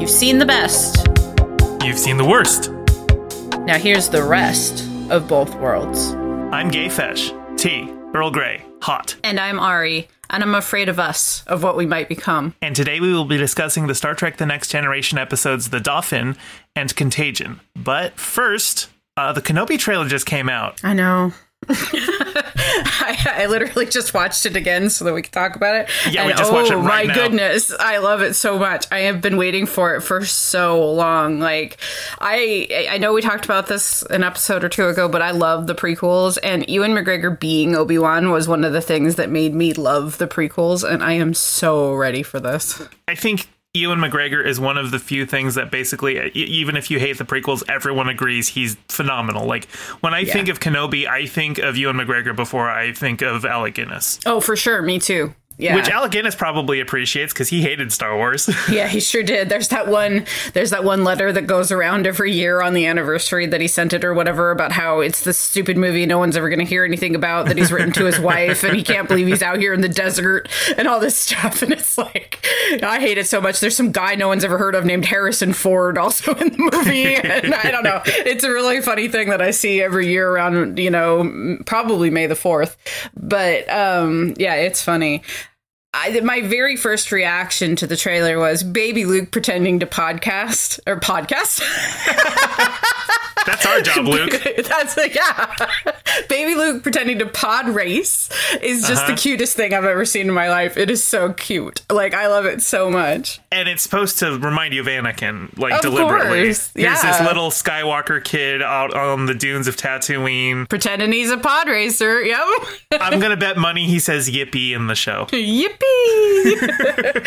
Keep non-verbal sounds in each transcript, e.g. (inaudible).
You've seen the best. You've seen the worst. Now here's the rest of both worlds. I'm GayFesh. T. Earl Grey. Hot. And I'm Ari, and I'm afraid of us, of what we might become. And today we will be discussing the Star Trek The Next Generation episodes The Dauphin and Contagion. But first, uh, the Kenobi trailer just came out. I know. I, I, literally just watched it again so that we could talk about it. Yeah, and, we just oh, watched it right my now. goodness, I love it so much. I have been waiting for it for so long. Like, I I know we talked about this an episode or two ago, but I love the prequels, and Ewan McGregor being Obi Wan was one of the things that made me love the prequels, and I am so ready for this. I think Ewan McGregor is one of the few things that basically, even if you hate the prequels, everyone agrees he's phenomenal. Like when I think of Kenobi, I think of Ewan McGregor before I think of Alec Guinness, Oh, for sure, me too. Yeah. which Alec Guinness probably appreciates because he hated Star Wars. (laughs) Yeah, he sure did. There's that one there's that one letter that goes around every year on the anniversary that he sent it or whatever about how it's this stupid movie no one's ever going to hear anything about that he's written to his wife and he can't believe he's out here in the desert and all this stuff and it's like I hate it so much. There's some guy no one's ever heard of named Harrison Ford also (laughs) in the movie and I don't know. It's a really funny thing that I see every year around, you know, probably May the 4th. But um yeah, it's funny. I, my very first reaction to the trailer was baby Luke pretending to podcast or podcast. (laughs) That's our job, (laughs) Luke. (laughs) That's like, yeah. baby Luke pretending to pod race is just Uh-huh. the cutest thing I've ever seen in my life. It is so cute. Like I love it so much. And it's supposed to remind you of Anakin, like Of deliberately. course, Here's this little Skywalker kid out on the dunes of Tatooine. Pretending he's a pod racer. Yep. (laughs) I'm gonna bet money he says "yippee" in the show. Yippee!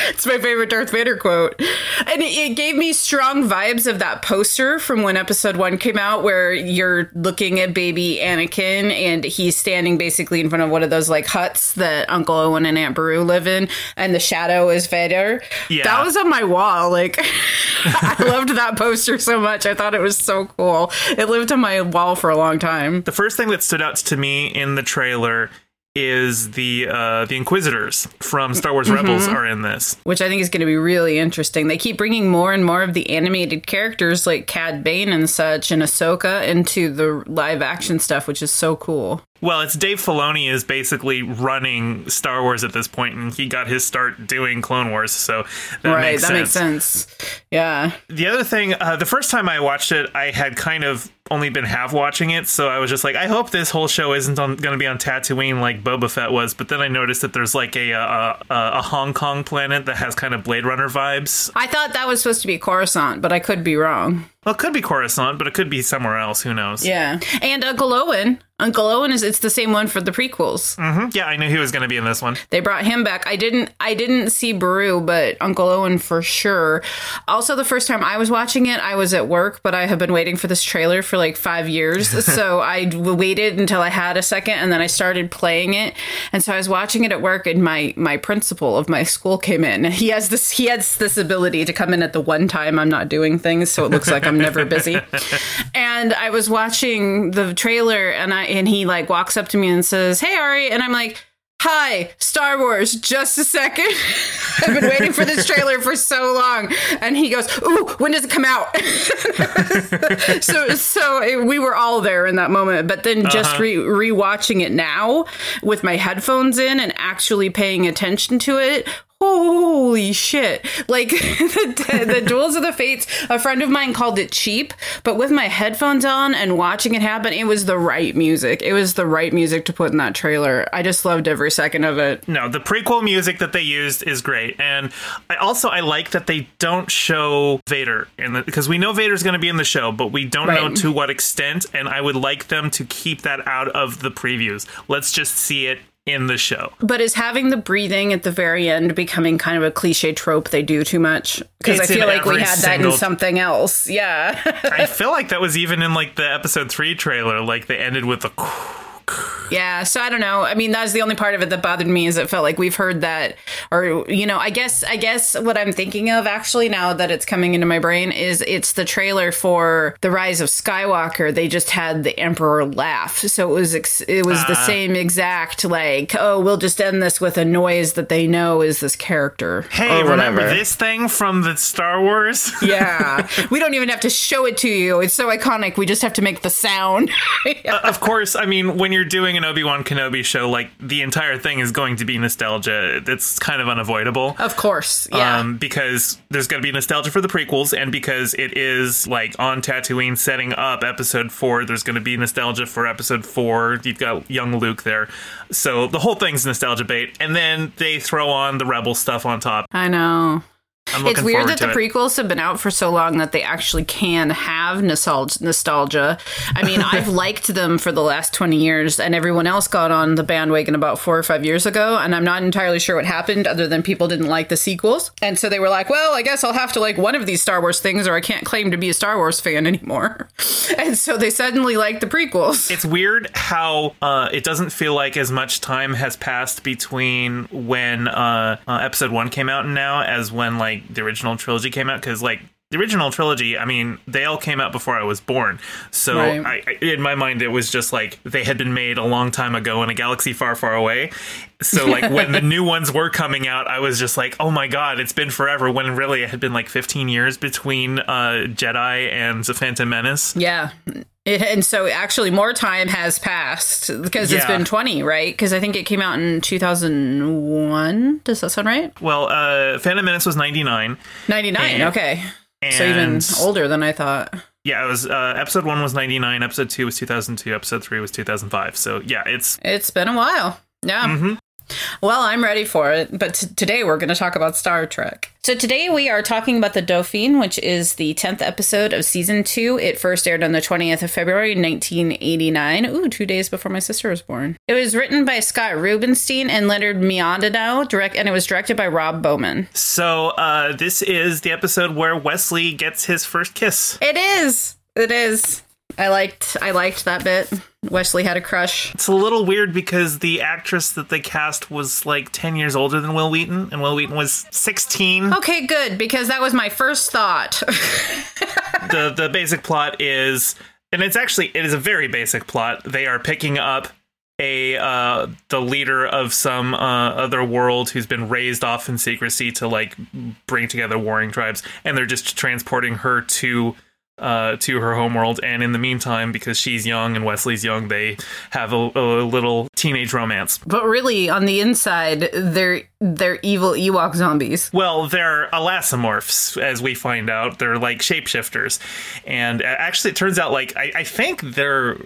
it's my favorite Darth Vader quote. And it gave me strong vibes of that poster from when episode one came out, where you're looking at baby Anakin and he's standing basically in front of one of those like huts that Uncle Owen and Aunt Beru live in, and the shadow is Vader. Yeah. That was on my wall. Like, (laughs) I loved that poster so much. I thought it was so cool. It lived on my wall for a long time. The first thing that stood out to me in the trailer is the uh, the Inquisitors from Star Wars Rebels Mm-hmm. are in this. which I think is going to be really interesting. They keep bringing more and more of the animated characters like Cad Bane and such and Ahsoka into the live action stuff, which is so cool. Well, it's Dave Filoni is basically running Star Wars at this point, and he got his start doing Clone Wars, so that right, makes that sense. makes sense. Yeah. The other thing, uh, the first time I watched it, I had kind of only been half watching it, so I was just like, I hope this whole show isn't going to be on Tatooine like Boba Fett was. But then I noticed that there's like a, a a a Hong Kong planet that has kind of Blade Runner vibes. I thought that was supposed to be Coruscant, but I could be wrong. Well, it could be Coruscant, but it could be somewhere else. Who knows? Yeah. And Uncle Owen. Uncle Owen is it's the same one for the prequels. Mhm. Yeah, I knew he was going to be in this one. They brought him back. I didn't I didn't see Beru, but Uncle Owen for sure. Also the first time I was watching it, I was at work, but I have been waiting for this trailer for like 5 years. (laughs) so I waited until I had a second and then I started playing it. And so I was watching it at work and my my principal of my school came in. (laughs) He has this he has this ability to come in at the one time I'm not doing things, so it looks like I'm (laughs) never busy. (laughs) And I was watching the trailer and I and he like walks up to me and says, "Hey Ari." And I'm like, Hi, Star Wars, just a second. (laughs) I've been waiting for this trailer for so long. And he goes, Ooh, when does it come out? (laughs) so so we were all there in that moment. But then just uh-huh. re rewatching it now with my headphones in and actually paying attention to it. Holy shit. Like (laughs) the, the Duels of the Fates, a friend of mine called it cheap, but with my headphones on and watching it happen, it was the right music. It was the right music to put in that trailer. I just loved every second of it. No, the prequel music that they used is great, and I also I like that they don't show Vader in the because we know Vader's going to be in the show, but we don't know to what extent, and I would like them to keep that out of the previews. Let's just see it in the show. But is having the breathing at the very end becoming kind of a cliche trope they do too much? Because I feel like we had that in something else. Yeah. I feel like that was even in like the episode three trailer. Like they ended with a Yeah, so I don't know. I mean, that's the only part of it that bothered me is it felt like we've heard that, or you know, I guess I guess what I'm thinking of actually now that it's coming into my brain is it's the trailer for the Rise of Skywalker. They just had the Emperor laugh, so it was ex- it was the ah. same exact like, oh, we'll just end this with a noise that they know is this character. Hey, or remember whatever. this thing from the Star Wars? (laughs) Yeah, we don't even have to show it to you. It's so iconic. We just have to make the sound. (laughs) Uh, of course, I mean, when you're doing an Obi Wan Kenobi show, like the entire thing is going to be nostalgia. It's kind of unavoidable. of course, yeah. Um, because there's going to be nostalgia for the prequels, and because it is like on Tatooine setting up episode four, there's going to be nostalgia for episode four. You've got young Luke there. So the whole thing's nostalgia bait. And then they throw on the Rebel stuff on top. I know. It's weird that the it. prequels have been out for so long that they actually can have nostalgia. nostalgia. I mean, (laughs) I've liked them for the last 20 years, and everyone else got on the bandwagon about four or five years ago. And I'm not entirely sure what happened, other than people didn't like the sequels. And so they were like, well, I guess I'll have to like one of these Star Wars things, or I can't claim to be a Star Wars fan anymore. (laughs) And so they suddenly liked the prequels. It's weird how uh, it doesn't feel like as much time has passed between when uh, uh, episode one came out and now as when like the original trilogy came out because like the original trilogy, I mean, they all came out before I was born. So Right. I, I, in my mind, it was just like they had been made a long time ago in a galaxy far, far away. So (laughs) like when the new ones were coming out, I was just like, oh my god, it's been forever. When really it had been like 15 years between uh, Jedi and the Phantom Menace. Yeah. It, and so actually more time has passed because it's been 20, right? Because I think it came out in 2001. Does that sound right? Well, uh, Phantom Menace was 99. 99. And- okay. So even older than I thought. Yeah, it was uh, episode one was 99, episode two was 2002, episode three was 2005. So yeah, it's It's been a while. Yeah. Mm-hmm. Well, I'm ready for it, but t- today we're going to talk about Star Trek. So today we are talking about the Dauphin, which is the 10th episode of season 2. It first aired on the 20th of February 1989. Ooh, 2 days before my sister was born. It was written by Scott Rubenstein and Leonard Mlodinow, direct and it was directed by Rob Bowman. so uh, this is the episode where Wesley gets his first kiss. It is. It is. I liked I liked that bit. Wesley had a crush. It's a little weird because the actress that they cast was like 10 years older than Wil Wheaton, and Wil Wheaton was 16. Okay, good because that was my first thought. (laughs) the the basic plot is and it's actually it is a very basic plot they are picking up a uh the leader of some uh other world who's been raised off in secrecy to like bring together warring tribes and they're just transporting her to uh to her homeworld and in the meantime because she's young and Wesley's young they have a, a little teenage romance But really, on the inside, they're they're evil Ewok zombies. Well, they're allasomorphs, as we find out. They're like shapeshifters. And uh, actually, it turns out, like, I, I think their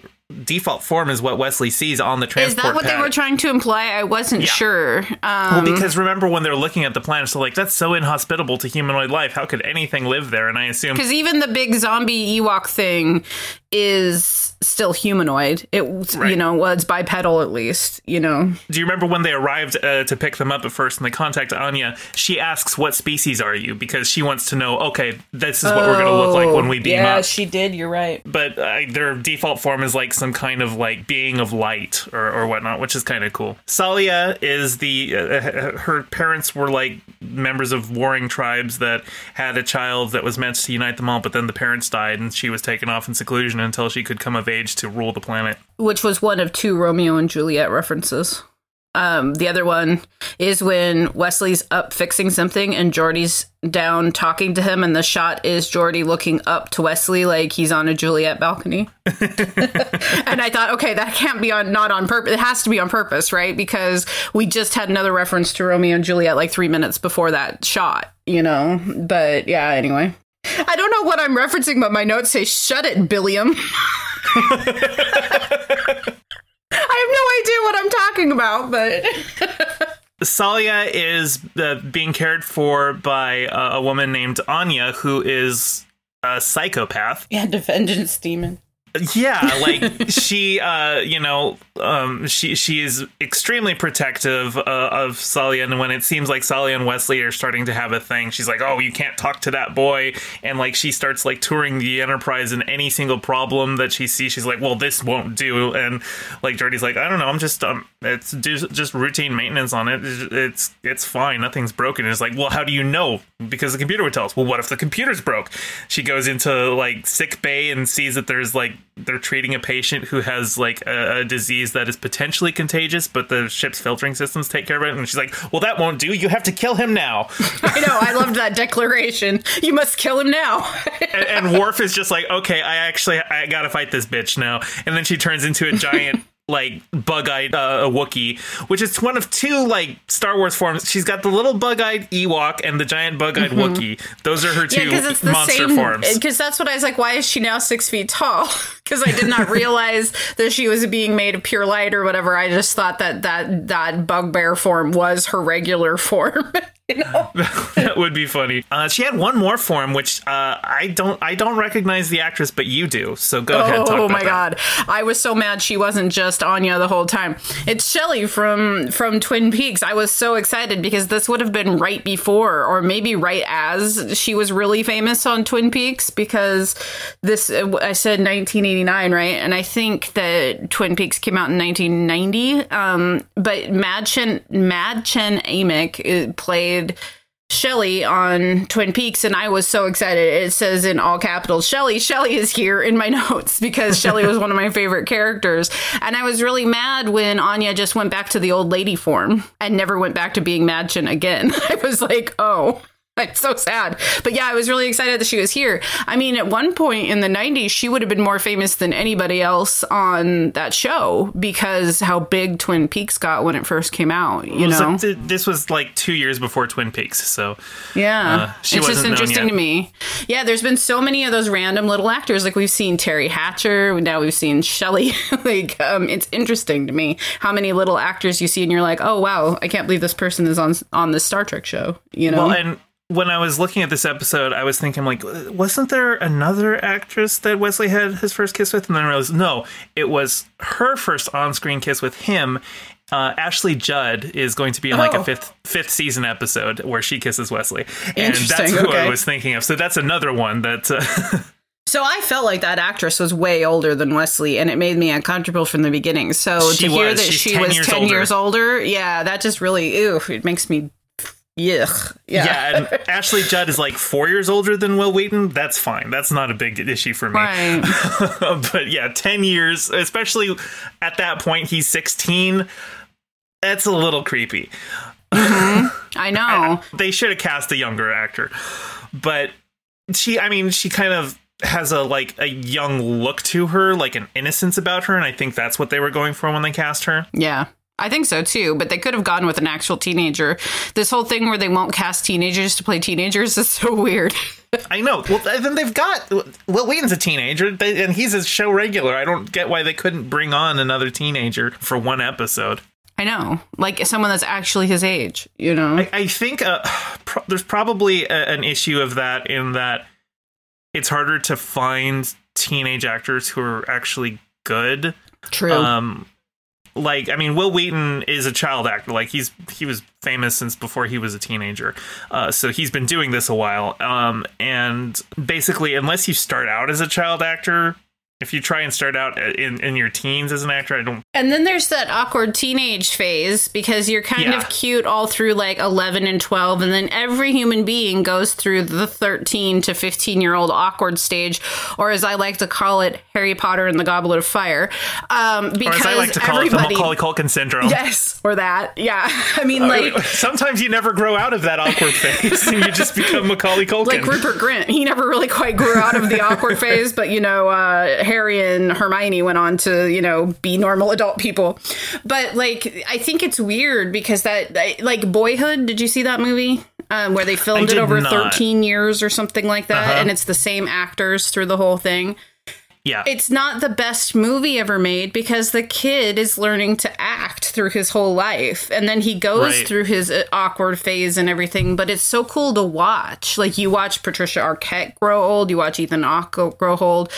default form is what Wesley sees on the transport. Is that what they were trying to imply? I wasn't sure. Um, Well, because remember when they're looking at the planet, so like that's so inhospitable to humanoid life. How could anything live there? And I assume because even the big zombie Ewok thing is still humanoid. It you know it's bipedal at least. You know. Do you remember when they arrived uh, to pick them up at first and they contact Anya? She asks, What species are you? Because she wants to know, okay, this is what we're going to look like when we beam Oh, yeah, up. she did. You're right. but uh, their default form is like some kind of like being of light or, or whatnot, which is kind of cool. Salia is the uh, (laughs) her parents were like members of warring tribes that had a child that was meant to unite them all, but then the parents died and she was taken off in seclusion until she could come of age to rule the planet. which was one of two Romeo and Juliet references. Um, the other one is when Wesley's up fixing something and Geordi's down talking to him, and the shot is Geordi looking up to Wesley like he's on a Juliet balcony. (laughs) and I thought, okay, that can't be on not on purpose. It has to be on purpose, right? Because we just had another reference to Romeo and Juliet like three minutes before that shot, you know. But yeah, anyway. I don't know what I'm referencing, but my notes say "Shut it, Billiam." (laughs) I have no idea what I'm talking about, but Salia is uh, being cared for by uh, a woman named Anya, who is a psychopath. yeah, the vengeance demon. Yeah like she uh you know um she she is extremely protective uh, of Sully and when it seems like Sully and Wesley are starting to have a thing she's like oh you can't talk to that boy. And like she starts like touring the enterprise and any single problem that she sees. She's like well this won't do. And like Geordi's like I don't know. I'm just um it's just, routine maintenance on it. It's it's fine. Nothing's broken. It's like well how do you know? Because the computer would tell us well what if the computer's broke? She goes into like sick bay and sees that there's like they're treating a patient who has like a, a, disease that is potentially contagious, but the ship's filtering systems take care of it. And she's like, "Well, that won't do. You have to kill him now." (laughs) I know. I loved that declaration. You must kill him now. (laughs) and, and Worf is just like, "Okay, I actually I gotta fight this bitch now." And then she turns into a giant (laughs) like bug-eyed uh, Wookie, which is one of two like Star Wars forms. She's got the little bug-eyed Ewok and the giant bug-eyed mm-hmm. Wookie. Those are her two yeah, it's the monster same, forms. Because that's what I was like. Why is she now six feet tall? (laughs) Because I did not (laughs) realize that she was being made of pure light or whatever. I just thought that that that bugbear form was her regular form. (laughs) (laughs) You know? (laughs) that would be funny. Uh, she had one more form, which uh, I don't I don't recognize the actress, but you do. So go oh, ahead. Oh my that. god, I was so mad she wasn't just Anya the whole time. It's Shelly from from Twin Peaks. I was so excited because this would have been right before, or maybe right as she was really famous on Twin Peaks. Because this I said 1989, right? And I think that Twin Peaks came out in 1990. Um, but Madchen Madchen Amick uh, played Shelly on Twin Peaks, and I was so excited. It says in all capitals, Shelly, Shelly is here in my (laughs) notes because Shelly was one of my favorite characters. And I was really mad when Anya just went back to the old lady form and never went back to being Madchen again. (laughs) I was like, oh. (laughs) I'm so sad. But yeah, I was really excited that she was here. I mean, at one point in the 90s, she would have been more famous than anybody else on that show because how big Twin Peaks got when it first came out, you know? Like, this was like two years before Twin Peaks, so. Yeah. Uh, it's just interesting to me. Yeah, there's been so many of those random little actors. Like we've seen Teri Hatcher, now we've seen Shelly. (laughs) like, um, it's interesting to me how many little actors you see and you're like, oh, wow, I can't believe this person is on, on the Star Trek show, you know? Well, and when I was looking at this episode, I was thinking like, wasn't there another actress that Wesley had his first kiss with? And then I realized no, it was her first on-screen kiss with him. Uh, Ashley Judd is going to be in like oh. a fifth fifth season episode where she kisses Wesley, and that's who okay. I was thinking of. So that's another one that. Uh, (laughs) So I felt like that actress was way older than Wesley, and it made me uncomfortable from the beginning. So she to hear was. that She's she 10 was ten older. years older, yeah, that just really, ew, it makes me Yuck. Yeah. Yeah, and (laughs) Ashley Judd is like four years older than Wil Wheaton. That's fine. That's not a big issue for me. Right. (laughs) but yeah, 10 years, especially at that point, he's 16. That's a little creepy. Mm-hmm. (laughs) I know. They should have cast a younger actor. But she, I mean, she kind of has a like a young look to her, like an innocence about her, and I think that's what they were going for when they cast her. Yeah. I think so too, but they could have gone with an actual teenager. This whole thing where they won't cast teenagers to play teenagers is so weird. (laughs) I know. Well, then they've got Wil Wheaton's a teenager, and he's a show regular. I don't get why they couldn't bring on another teenager for one episode. I know, like someone that's actually his age. You know, I, I think uh, (sighs) pro- there's probably a, an issue of that in that it's harder to find teenage actors who are actually good. True. Um, like I mean, Wil Wheaton is a child actor. Like he's he was famous since before he was a teenager, uh, so he's been doing this a while. Um, and basically, unless you start out as a child actor, if you try and start out in, in your teens as an actor, I don't. And then there's that awkward teenage phase because you're kind yeah. of cute all through like 11 and 12. And then every human being goes through the 13 to 15 year old awkward stage, or as I like to call it, Harry Potter and the Goblet of Fire. Um, because or as I like to call it, the Macaulay Culkin syndrome. Yes, or that. Yeah. (laughs) I mean, uh, like. (laughs) sometimes you never grow out of that awkward (laughs) phase and you just become Macaulay Culkin. Like Rupert Grint. He never really quite grew out of the awkward phase, but you know, uh, Harry and Hermione went on to, you know, be normal adult people. But like, I think it's weird because that, like, Boyhood, did you see that movie? Um, where they filmed it over not. 13 years or something like that. Uh-huh. And it's the same actors through the whole thing. Yeah. It's not the best movie ever made because the kid is learning to act through his whole life. And then he goes right. through his uh, awkward phase and everything. But it's so cool to watch. Like, you watch Patricia Arquette grow old, you watch Ethan Hawke grow old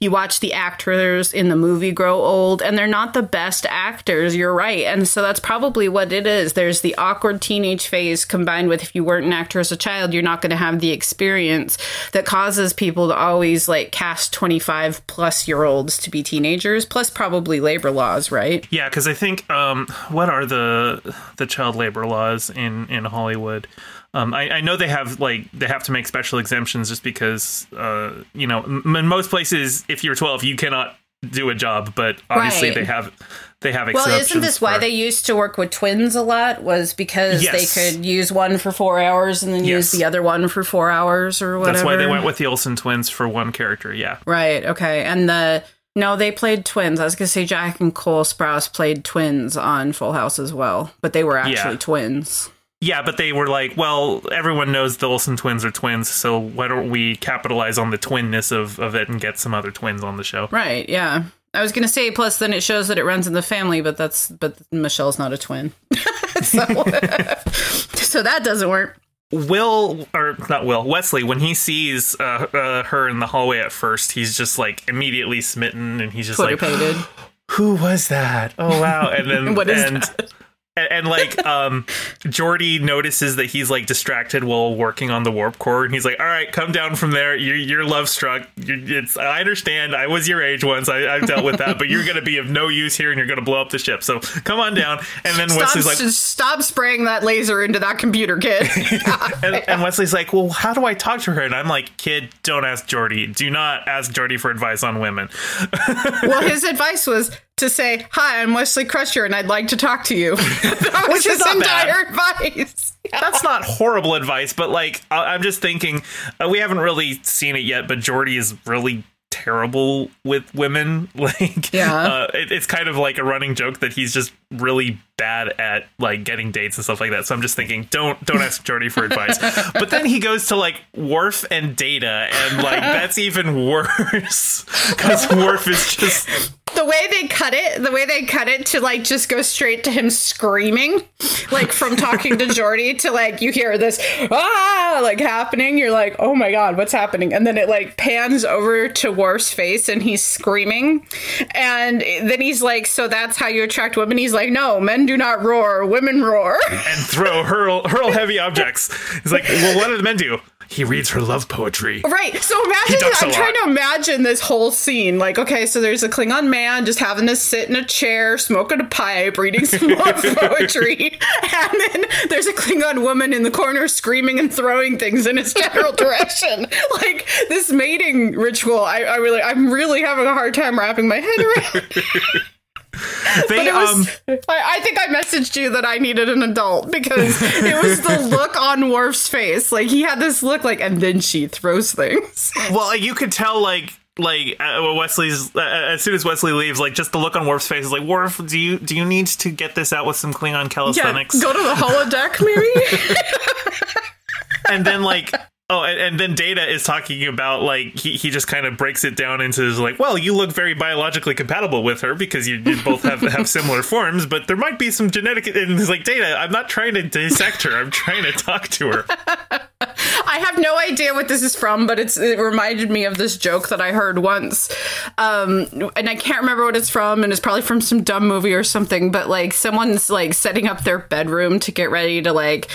you watch the actors in the movie grow old and they're not the best actors. You're right. And so that's probably what it is. There's the awkward teenage phase combined with if you weren't an actor as a child, you're not going to have the experience that causes people to always like cast 25 plus year olds to be teenagers, plus probably labor laws, right? Yeah, because I think um, what are the the child labor laws in in Hollywood? Um, I, I, know they have like they have to make special exemptions just because uh, you know m- in most places if you're 12 you cannot do a job, but obviously right. they have they have well isn't this for... why they used to work with twins a lot was because yes. they could use one for four hours and then yes. use the other one for four hours or whatever that's why they went with the olsen twins for one character yeah right okay and the no, they played twins. I was gonna say Jack and Cole Sprouse played twins on Full House as well, but they were actually yeah. twins. Yeah, but they were like, well, everyone knows the Olsen twins are twins, so why don't we capitalize on the twinness of, of it and get some other twins on the show? Right, yeah. I was gonna say, plus then it shows that it runs in the family, but that's but Michelle's not a twin, (laughs) so (laughs) so that doesn't work. Will or not Will Wesley when he sees uh, uh, her in the hallway at first, he's just like immediately smitten, and he's just like, (gasps) "Who was that? Oh wow!" And then (laughs) what is and that? And, and like (laughs) um Geordi notices that he's like distracted while working on the warp core and he's like all right come down from there. You're, you're love struck. You're, it's i understand. I was your age once. I, i've dealt with that but you're gonna be of no use here and you're gonna blow up the ship. So come on down. And then stop, wesley's like stop spraying that laser into that computer kid. (laughs) And, and, wesley's like well how do i talk to her? And i'm like kid don't ask Geordi. Do not ask Geordi for advice on women. Well (laughs) his advice was to say, "Hi, I'm Wesley Crusher, and I'd like to talk to you." (laughs) that was his entire bad. advice. (laughs) That's not horrible advice, but like I'm just thinking, uh, we haven't really seen it yet, but Geordi is really terrible with women. (laughs) Like, yeah, uh, it, it's kind of like a running joke that he's just really bad at like getting dates and stuff like that. So I'm just thinking, don't don't ask Geordi for advice. but then he goes to like Worf and Data, and like that's even worse because Worf is just the way they cut it, the way they cut it to like just go straight to him screaming, like from talking to Geordi to like you hear this ah like happening. You're like, oh my god, what's happening? And then it like pans over to Worf's face and he's screaming, and then he's like, so that's how you attract women. He's like, no, men do not roar, women roar. And throw, hurl, hurl heavy objects. He's like, well, what do the men do? He reads her love poetry. Right. So imagine, I'm trying to imagine this whole scene. Like, okay, so there's a Klingon man just having to sit in a chair, smoking a pipe, reading some (laughs) love poetry. And then there's a Klingon woman in the corner screaming and throwing things in his general (laughs) direction. Like, this mating ritual, I, I really, I'm really having a hard time wrapping my head around. (laughs) (laughs) They, was, um, (laughs) I, I, think I messaged you that I needed an adult because (laughs) it was the look on Worf's face. Like he had this look, like, and then she throws things. Well, you could tell, like, like uh, Wesley's uh, as soon as Wesley leaves, like just the look on Worf's face is like, Worf, do you do you need to get this out with some Klingon calisthenics? Yeah, go to the holodeck, maybe. and then like Oh, and, and, then Data is talking about like he, he just kind of breaks it down into like, well, you look very biologically compatible with her because you, you both have (laughs) have similar forms, but there might be some genetic. And he's like, Data, I'm not trying to dissect her. I'm trying to talk to her. (laughs) I have no idea what this is from, but it's it reminded me of this joke that I heard once, um, and I can't remember what it's from, and it's probably from some dumb movie or something. But like someone's like setting up their bedroom to get ready to like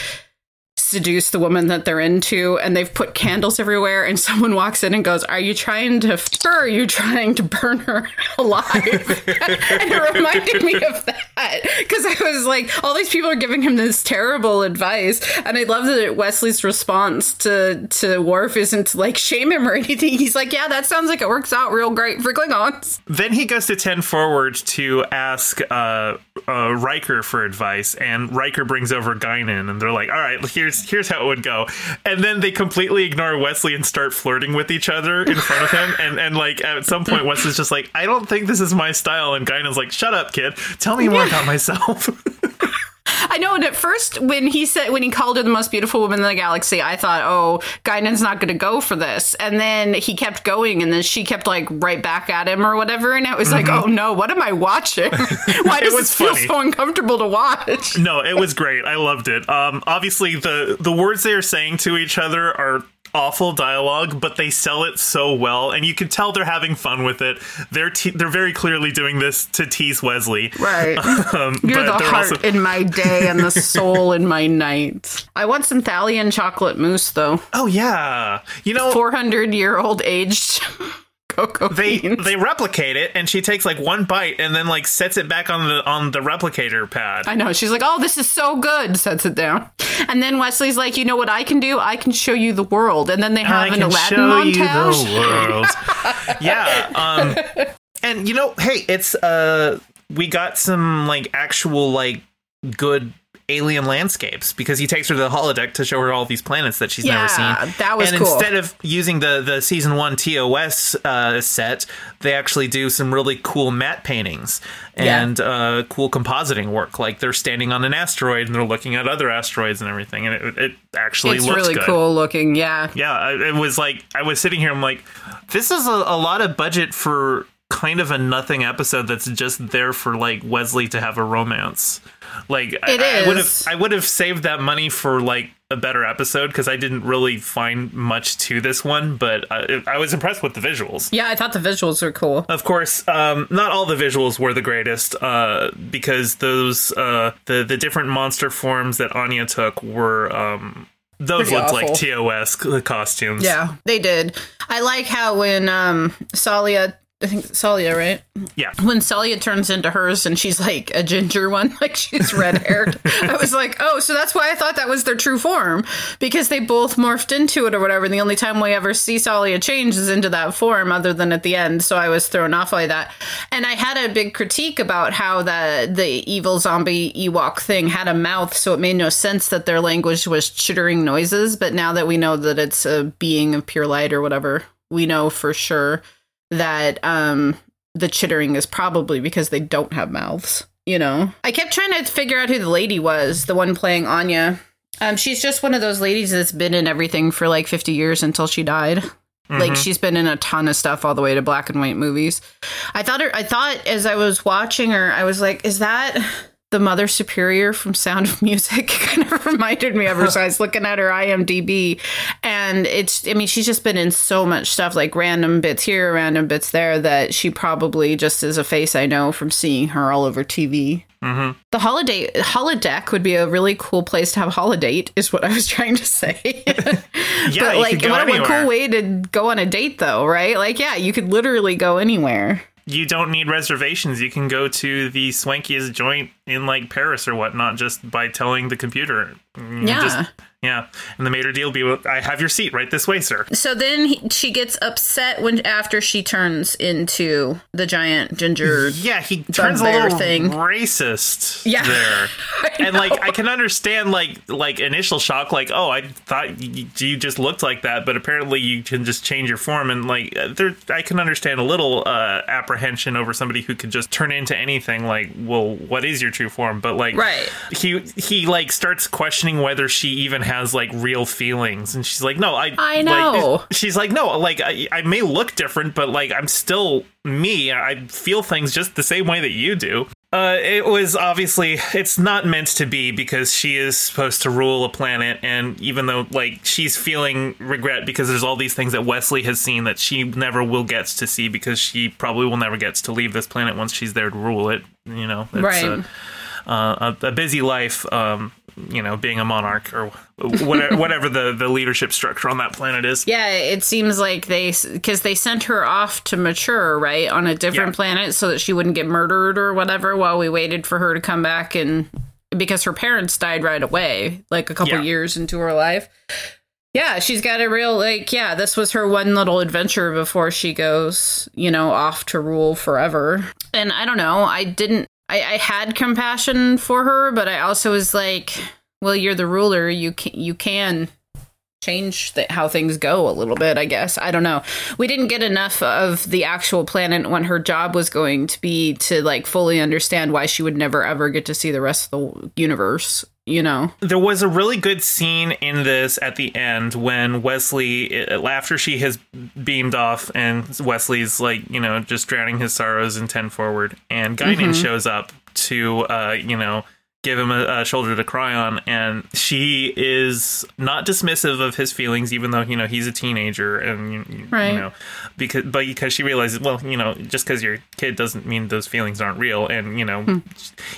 seduce the woman that they're into and they've put candles everywhere and (laughs) someone walks in and goes are you trying to f- or are you trying to burn her (laughs) alive? (laughs) And it reminded me of that because i was like all these people are giving him this terrible advice and i love that wesley's response to to Worf isn't like shame him or anything. He's like yeah that sounds like it works out real great for klingons. Then he goes to 10 forward to ask uh, uh Riker for advice and Riker brings over Guinan and they're like all right here's (laughs) here's how it would go. And then they completely ignore wesley and start flirting with each other in front of him. (laughs) And and like at some point wesley's just like i don't think this is my style. And Guinan's like shut up kid. Tell me more about myself (laughs) I know. And at first, when he said when he called her the most beautiful woman in the galaxy, I thought, oh, Guinan's not going to go for this. And then he kept going, and then she kept like right back at him or whatever. And it was mm-hmm. like, oh no, what am I watching? (laughs) Why does it this feel so uncomfortable to watch? no, it was great. I loved it. Um, obviously the the words they are saying to each other are awful dialogue, but they sell it so well, and you can tell they're having fun with it. They're te- they're very clearly doing this to tease Wesley. Right. (laughs) Um, You're the heart also- in my day and the soul in my night. I want some Thalian chocolate mousse, though. oh yeah, you know 400 year old aged cocoa they beans. they replicate it, and she takes like one bite and then like sets it back on the on the replicator pad. I know. She's like, oh, this is so good, sets it down. And then Wesley's like, you know what I can do? I can show you the world. And then they have I an can Aladdin show you montage. the world. (laughs) yeah. Um, and you know, hey, it's uh, we got some like actual like good alien landscapes because he takes her to the holodeck to show her all these planets that she's never Yeah, seen. that was and cool. instead of using the the season one TOS uh, set, they actually do some really cool matte paintings Yeah. and uh, cool compositing work. Like they're standing on an asteroid and they're looking at other asteroids and everything, and it, it actually It's looks really good cool looking. Yeah. yeah it was like i was sitting here i'm like this is a, a lot of budget for kind of a nothing episode that's just there for like wesley to have a romance like I- It I, would have i would have saved that money for like a better episode because i didn't really find much to this one but I, I was impressed with the visuals Yeah, I thought the visuals were cool. of course, um, not all the visuals were the greatest uh, because those uh, the the different monster forms that Anya took were um, those Pretty looked like awful. TOS c- costumes. Yeah, they did. I like how when um Salia I think Salia, right? yeah. When Salia turns into hers and she's like a ginger one, (laughs) like she's red haired. I was like, oh, so that's why I thought that was their true form because they both morphed into it or whatever. And the only time we ever see Salia change is into that form, other than at the end. So I was thrown off by that. And I had a big critique about how the the evil zombie Ewok thing had a mouth, so it made no sense that their language was chittering noises. But now that we know that it's a being of pure light or whatever, we know for sure that um the chittering is probably because they don't have mouths you know? I kept trying to figure out who the lady was the one playing anya. Um she's just one of those ladies that's been in everything for like 50 years until she died. Like she's been in a ton of stuff all the way to black and white movies. I thought her i thought as i was watching her i was like is that the mother superior from sound of music? (laughs) Kind of reminded me of her so i was looking at her imdb and it's i mean she's just been in so much stuff like random bits here random bits there that she probably just is a face i know from seeing her all over tv Mm-hmm. the holiday holodeck would be a really cool place to have a holiday is what i was (laughs) trying to say Yeah, but like what, anywhere. cool way to go on a date though right like yeah you could literally go anywhere You don't need reservations. You can go to the swankiest joint in like Paris or whatnot just by telling the computer. You Yeah. Just, yeah. And the maitre d' will be, I have your seat right this way, sir. So then he, she gets upset when after she turns into the giant ginger. Yeah, he turns a little thing. racist Yeah. (laughs) there. And like. I can understand like like initial shock like oh I thought y- you just looked like that but apparently you can just change your form and like uh, there I can understand a little uh apprehension over somebody who could just turn into anything like well what is your true form but like Right. he he like starts questioning whether she even has like real feelings. And she's like no I I like, know. (laughs) she's like no like I, I may look different but like i'm still me. I feel things just the same way that you do. Uh it was obviously it's not meant to be because she is supposed to rule a planet. And even though like she's feeling regret because there's all these things that wesley has seen that she never will get to see because she probably will never get to leave this planet once she's there to rule it you know? It's, Right. uh, uh, a, a busy life, um, you know, being a monarch or whatever, (laughs) whatever the, the leadership structure on that planet is. Yeah, it seems like they because they sent her off to mature right on a different Yeah. planet so that she wouldn't get murdered or whatever while we waited for her to come back and because her parents died right away like a couple Yeah. years into her life. Yeah, she's got a real like yeah, this was her one little adventure before she goes, you know, off to rule forever. And I don't know, I didn't I, I had compassion for her, but I also was like, well, you're the ruler, you can you can change how things go a little bit, I guess. I don't know. We didn't get enough of the actual planet when her job was going to be to like fully understand why she would never ever get to see the rest of the universe, you know. There was a really good scene in this at the end when Wesley, uh, after she has beamed off and Wesley's like, you know, just drowning his sorrows in 10 forward, and Guinan shows up to, uh, you know, give him a, a, shoulder to cry on and she is not dismissive of his feelings even though you know he's a teenager and you, right. you know because but because she realizes well you know just because your kid doesn't mean those feelings aren't real and you know hmm.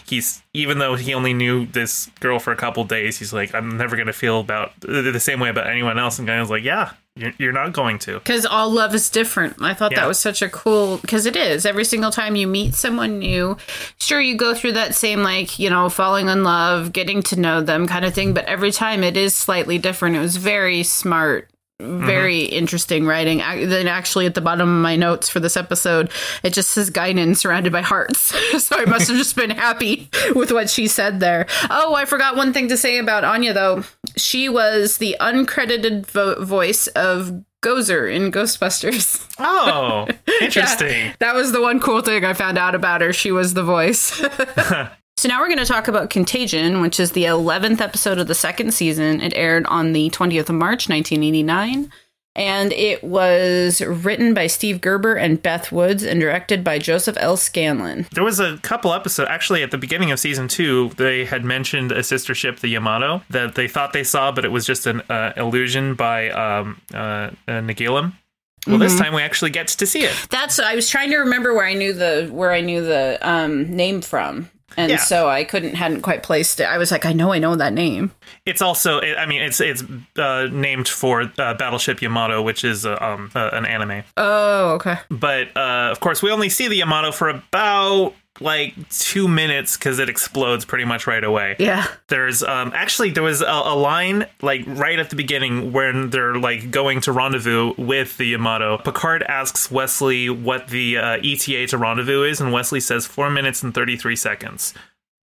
he's even though he only knew this girl for a couple days he's like i'm never going to feel about the same way about anyone else and guy was like yeah you're, not going to. Because all love is different. I thought yeah. that was such a cool, because it is. Every single time you meet someone new, sure, you go through that same, like, you know, falling in love, getting to know them kind of thing. But every time it is slightly different. It was very smart very mm-hmm. interesting writing. then actually at the bottom of my notes for this episode, it just says Guinan surrounded by hearts. (laughs) so I must have just been happy (laughs) with what she said there. Oh, I forgot one thing to say about Anya though. She was the uncredited vo- voice of Gozer in Ghostbusters. Oh, (laughs) interesting. yeah, that was the one cool thing I found out about her. She was the voice. (laughs) (laughs) So now we're going to talk about Contagion, which is the 11th episode of the second season. It aired on the 20th of March, 1989. And it was written by Steve Gerber and Beth Woods and directed by Joseph L. Scanlon. There was a couple episodes, actually, at the beginning of season two, they had mentioned a sister ship, the Yamato, that they thought they saw, but it was just an uh, illusion by um, uh, uh, Nagilum. Well, mm-hmm. this time we actually get to see it. That's I was trying to remember where I knew the where I knew the um, name from and yeah. so I couldn't hadn't quite placed it. I was like, I know, I know that name. It's also, I mean, it's it's uh, named for uh, Battleship Yamato, which is uh, um, uh, an anime. Oh, okay. But uh, of course, we only see the Yamato for about like two minutes because it explodes pretty much right away. Yeah. There's um actually there was a, a, line like right at the beginning when they're like going to rendezvous with the Yamato. Picard asks Wesley what the uh, ETA to rendezvous is, and Wesley says four minutes and thirty three seconds.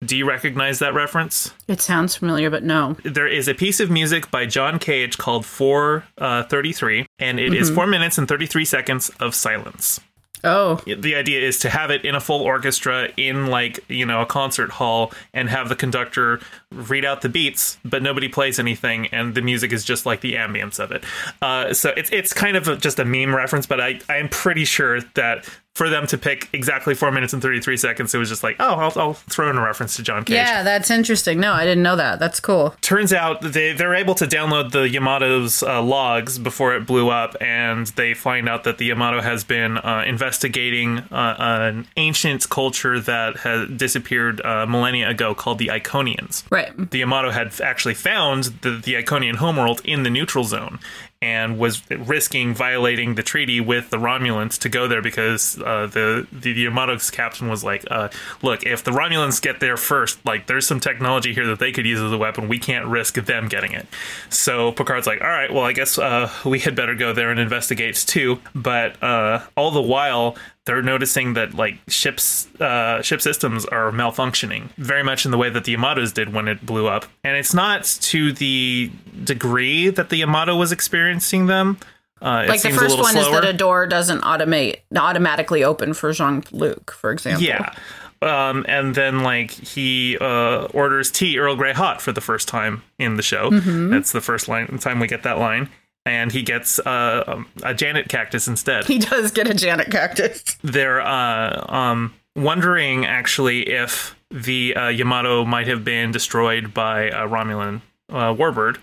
Do you recognize that reference? It sounds familiar, but no. There is a piece of music by John Cage called 433, uh, and it mm-hmm. is 4 minutes and 33 seconds of silence. Oh. The idea is to have it in a full orchestra in like, you know, a concert hall and have the conductor read out the beats, but nobody plays anything and the music is just like the ambience of it. Uh, so it's it's kind of a, just a meme reference, but I I'm pretty sure that for them to pick exactly four minutes and 33 seconds, it was just like, oh, I'll, I'll, throw in a reference to John Cage. Yeah, that's interesting. No, I didn't know that. That's cool. Turns out they, they're able to download the Yamato's uh, logs before it blew up, and they find out that the Yamato has been uh, investigating uh, an ancient culture that had disappeared uh, millennia ago called the Iconians. Right. The Yamato had actually found the, the Iconian homeworld in the neutral zone and was risking violating the treaty with the Romulans to go there because uh, the, the Yamato's captain was like, uh, "Look, if the Romulans get there first, like there's some technology here that they could use as a weapon. We can't risk them getting it." So Picard's like, "All right, well, I guess uh, we had better go there and investigate too." But uh, all the while, they're noticing that like ships uh, ship systems are malfunctioning very much in the way that the Yamatos did when it blew up, and it's not to the degree that the Yamato was experiencing them. Uh, like the first one slower. is that a door doesn't automate automatically open for Jean Luc, for example. Yeah. Um, and then like he uh, orders tea Earl Grey hot for the first time in the show. Mm-hmm. That's the first line time we get that line and he gets uh, um, a Janet cactus instead. He does get a Janet cactus. (laughs) They're uh, um, wondering actually if the uh, Yamato might have been destroyed by a Romulan uh, warbird.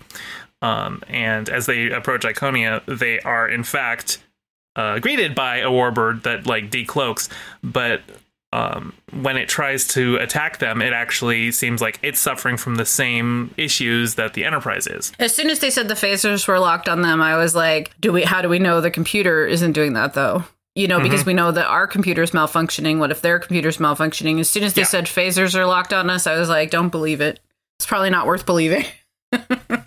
Um, and as they approach Iconia, they are in fact uh, greeted by a warbird that like decloaks, but um, when it tries to attack them, it actually seems like it's suffering from the same issues that the Enterprise is. As soon as they said the phasers were locked on them, I was like, "Do we? How do we know the computer isn't doing that though?" You know, mm-hmm. because we know that our computer's malfunctioning. What if their computer's malfunctioning? As soon as they yeah. said phasers are locked on us, I was like, "Don't believe it. It's probably not worth believing." (laughs)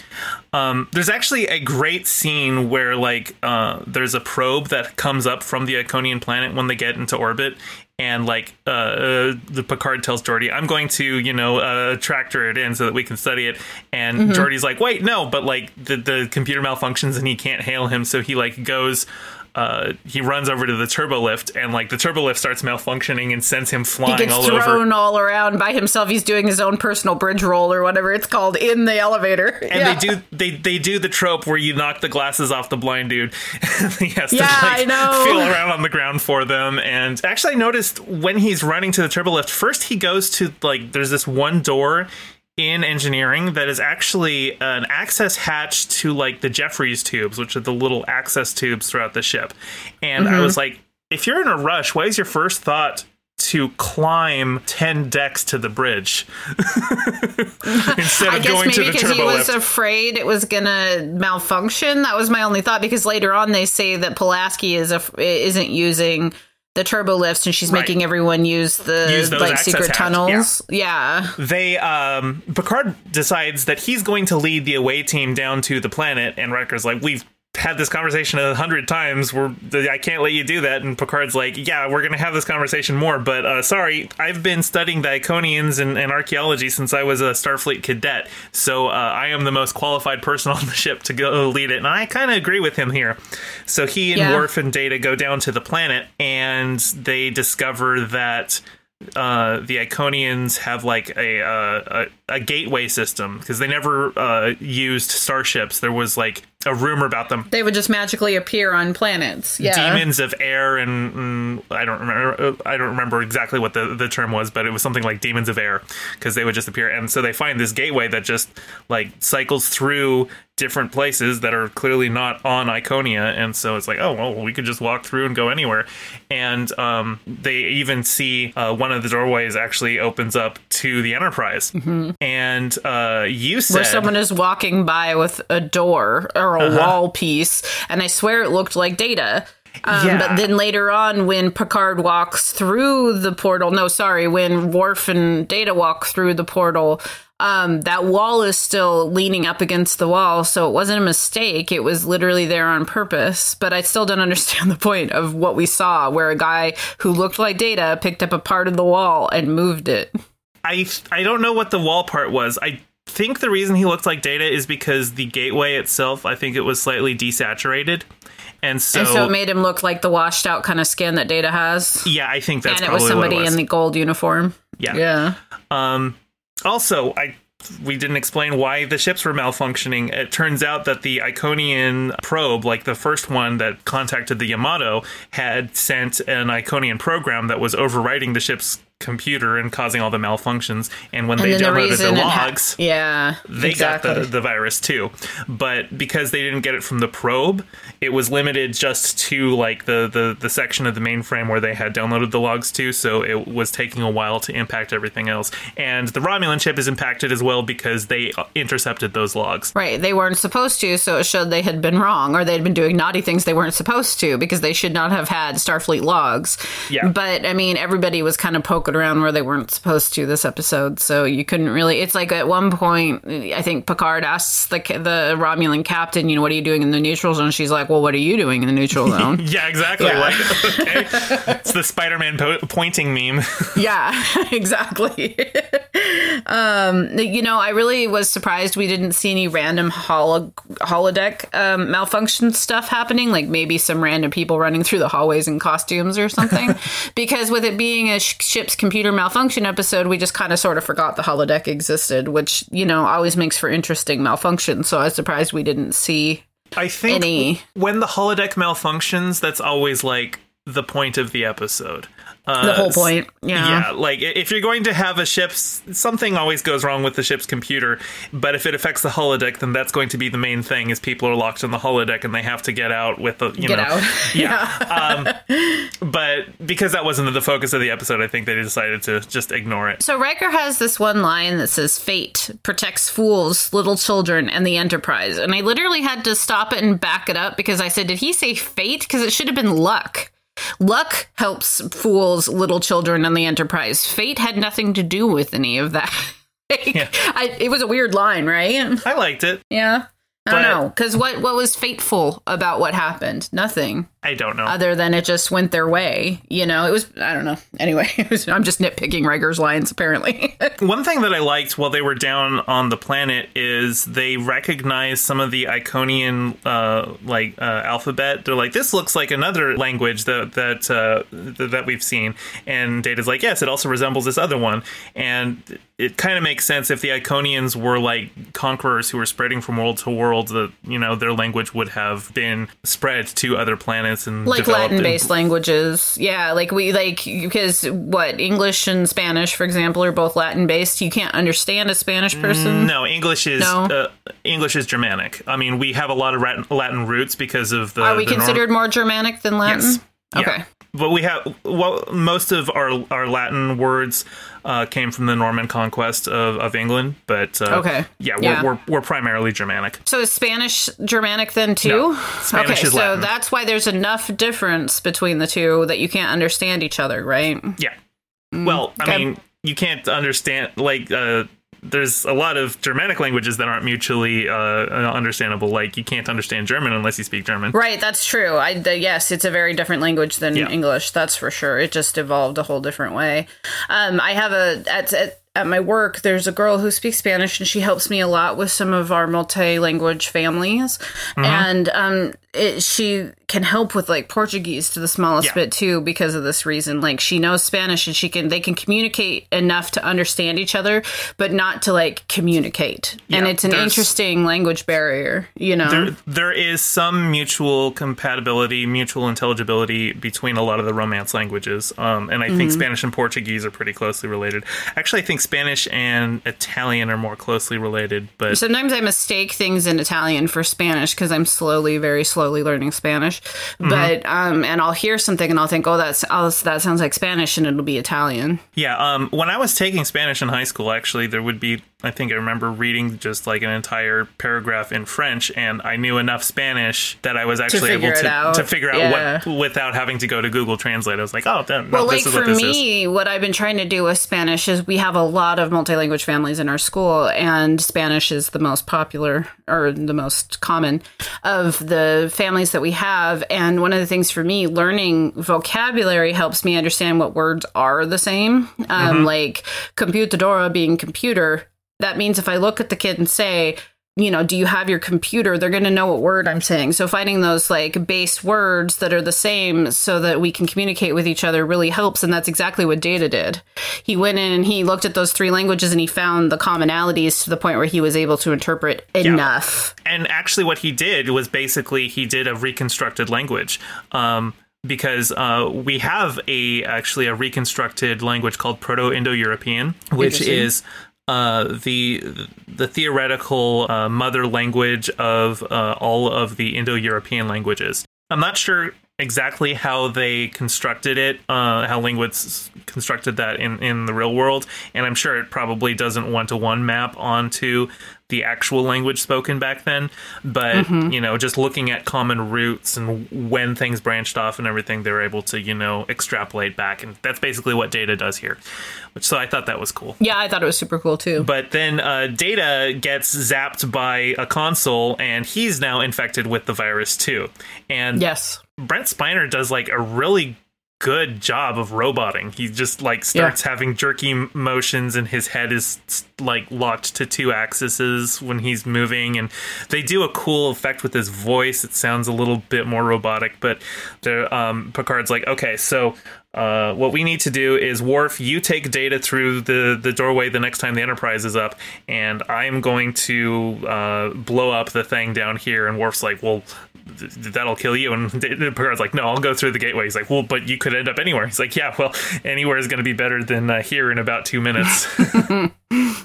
Um, there's actually a great scene where like uh, there's a probe that comes up from the Iconian planet when they get into orbit, and like uh, uh, the Picard tells Geordi, "I'm going to, you know, uh, tractor it in so that we can study it." And mm-hmm. Geordi's like, "Wait, no!" But like the the computer malfunctions and he can't hail him, so he like goes uh, he runs over to the turbo lift, and like the turbo lift starts malfunctioning and sends him flying He gets all thrown over. all around by himself. He's doing his own personal bridge roll or whatever it's called in the elevator. (laughs) And they do they they do the trope where you knock the glasses off the blind dude. (laughs) he has Yeah, to like I know. feel around on the ground for them. And actually, I noticed when he's running to the turbo lift, first he goes to like there's this one door in engineering that is actually an access hatch to like the Jefferies tubes, which are the little access tubes throughout the ship. And Mm-hmm. I was like, if you're in a rush, why is your first thought? To climb ten decks to the bridge (laughs) instead of I guess going maybe to the because he was lift. afraid it was gonna malfunction. That was my only thought. Because later on they say that Pulaski is a, isn't using the turbo lifts and she's Right. making everyone use the Use like secret tunnels. Yeah. they um Picard decides that he's going to lead the away team down to the planet and Riker's like we've had this conversation a hundred times we're I can't let you do that and Picard's like yeah we're gonna have this conversation more but uh, sorry I've been studying the Iconians and, and archaeology since I was a Starfleet cadet so uh, I am the most qualified person (laughs) on the ship to go lead it and I kind of agree with him here so he and Yeah. Worf and Data go down to the planet and they discover that uh, the Iconians have like a uh, a, a gateway system because they never uh, used starships. There was like a rumor about them. They would just magically appear on planets. Yeah. Demons of air, and mm, I don't remember. I don't remember exactly what the, the term was, but it was something like demons of air because they would just appear. And so they find this gateway that just like cycles through different places that are clearly not on Iconia. And so it's like, oh well, we could just walk through and go anywhere. And um, they even see uh, one of the doorways actually opens up to the Enterprise. And uh, you said where someone is walking by with a door or a Uh-huh. wall piece, and I swear it looked like Data. Um, Yeah. But then later on, when Picard walks through the portal, no, sorry, when Worf and Data walk through the portal, um, that wall is still leaning up against the wall, so it wasn't a mistake. It was literally there on purpose. But I still don't (laughs) understand the point of what we saw, where a guy who looked like Data picked up a part of the wall and moved it. I I don't know what the wall part was. I think the reason he looked like Data is because the gateway itself, I think it was slightly desaturated, and so, And so it made him look like the washed out kind of skin that Data has. yeah, I think that's and it probably was somebody it was. in the gold uniform. yeah. Yeah. Um, also, I we didn't explain why the ships were malfunctioning. It turns out that the Iconian probe, like the first one that contacted the Yamato, had sent an Iconian program that was overwriting the ship's computer and causing all the malfunctions. And when they and then the downloaded reason the it ha- logs, yeah, they exactly. got the, the virus too but because they didn't get it from the probe it was limited just to like the, the the section of the mainframe where they had downloaded the logs to so it was taking a while to impact everything else and the romulan chip is impacted as well because they uh, intercepted those logs Right, they weren't supposed to, so it showed they had been wrong, or they'd been doing naughty things they weren't supposed to, because they should not have had Starfleet logs. Yeah. But I mean, everybody was kind of poking around where they weren't supposed to this episode, so you couldn't really. It's like at one point, I think Picard asks the the Romulan captain, you know, what are you doing in the neutral zone? She's like, well, what are you doing in the neutral (laughs) zone? yeah exactly Yeah. like (laughs) okay it's the spider-man po- pointing meme (laughs) Yeah, exactly. um, you know, I really was surprised we didn't see any random holo- holodeck um, malfunction stuff happening, like maybe some random people running through the hallways in costumes or something. because with it being a sh- ship's computer malfunction episode, we just kind of sort of forgot the holodeck existed, which, you know, always makes for interesting malfunction. So I was surprised we didn't see i think any. when the holodeck malfunctions that's always like the point of the episode uh, The whole point. Yeah. Yeah, like if you're going to have a ship's something always goes wrong with the ship's computer, but if it affects the holodeck, then that's going to be the main thing is people are locked in the holodeck and they have to get out with the you Get know out. (laughs) yeah. um, but because that wasn't the focus of the episode, I think they decided to just ignore it. So Riker has this one line that says, Fate protects fools, little children, and the Enterprise. And I literally had to stop it and back it up because I said, Did he say fate? Because it should have been luck. Luck helps fools, little children, and the Enterprise. Fate had nothing to do with any of that. (laughs) Like, Yeah. I, it was a weird line, right? I liked it. Yeah. I don't know. Because what, what was fateful about what happened? Nothing. I don't know. other than it just went their way. You know, it was I don't know. Anyway, (laughs) was, I'm just nitpicking Riker's lines apparently. (laughs) One thing that I liked while they were down on the planet is they recognized some of the Iconian uh, like uh, alphabet. They're like, this looks like another language that that uh, th- that we've seen, and Data's like, yes, it also resembles this other one, and it kind of makes sense if the Iconians were like conquerors who were spreading from world to world. That you know their language would have been spread to other planets and like Latin in- based languages. Yeah, like we like because what English and Spanish, for example, are both Latin based. You can't understand a Spanish person. No, English is No? Uh, English is Germanic. I mean, we have a lot of Latin, roots because of the. Are we the norm- considered more Germanic than Latin? Yes. Yeah. But we have well, most of our our Latin words uh, came from the Norman conquest of, of England. But uh, Okay. yeah, we're, Yeah. We're, we're primarily Germanic. So is Spanish Germanic then too? No, Spanish okay, is so that's why there's enough difference between the two that you can't understand each other, right? Yeah. Well, I okay. mean, you can't understand like. Uh, there's a lot of Germanic languages that aren't mutually uh, understandable. Like you can't understand German unless you speak German. Right, that's true. I the, yes, it's a very different language than Yeah. English. That's for sure. It just evolved a whole different way. Um, I have a at, at at my work. There's a girl who speaks Spanish, and she helps me a lot with some of our multi-language families, Mm-hmm. and um, it, she can help with like Portuguese to the smallest Yeah. bit too because of this reason. Like she knows Spanish, and she can they can communicate enough to understand each other, but not to like communicate. and it's an interesting language barrier, you know. there, there is some mutual compatibility, mutual intelligibility between a lot of the Romance languages, um, and I Mm-hmm. think Spanish and Portuguese are pretty closely related. Actually, I think Spanish and Italian are more closely related, but Sometimes I mistake things in Italian for Spanish because I'm slowly, very slowly learning Spanish. Mm-hmm. But um, and I'll hear something and I'll think, oh, that's oh, that sounds like Spanish, and it'll be Italian. yeah. Um, when I was taking Spanish in high school, actually, there would be. I think I remember reading just like an entire paragraph in French, and I knew enough Spanish that I was actually figure able to to figure out Yeah. what without having to go to Google Translate. I was like, oh, then, no, Well, this like is what for this is. me, what I've been trying to do with Spanish is we have a lot of multi-language families in our school, and Spanish is the most popular or the most common of the families that we have. And one of the things for me, learning vocabulary helps me understand what words are the same. Um, Like computadora being computer. That means if I look at the kid and say, you know, do you have your computer? They're going to know what word I'm saying. So finding those like base words that are the same so that we can communicate with each other really helps. And that's exactly what Data did. He went in and he looked at those three languages and he found the commonalities to the point where he was able to interpret enough. and actually what he did was basically he did a reconstructed language um, because uh, we have a actually a reconstructed language called proto-indo-european which is uh, the the theoretical uh, mother language of uh, all of the indo-european languages. I'm not sure exactly how they constructed it, uh, how linguists constructed that in, in the real world, and I'm sure it probably doesn't one to one map onto the actual language spoken back then. But you know, just looking at common roots and when things branched off and everything, they were able to you know extrapolate back, and that's basically what Data does here. Which so I thought that was cool. Yeah, I thought it was super cool too. But then uh, Data gets zapped by a console, and he's now infected with the virus too. And yes. Brent Spiner does like a really good job of roboting. He just like starts having jerky motions and his head is like locked to two axes when he's moving and they do a cool effect with his voice. It sounds a little bit more robotic, but the um Picard's like, "Okay, so uh, what we need to do is Worf, you take data through the, the doorway the next time the Enterprise is up, and I'm going to uh, blow up the thing down here. And Worf's like, well, that'll kill you. And (laughs) D- Picard's like, no, I'll go through the gateway. He's like, well, but you could end up anywhere. He's like, yeah, well, anywhere is going to be better than uh, here in about two minutes. (laughs) (laughs)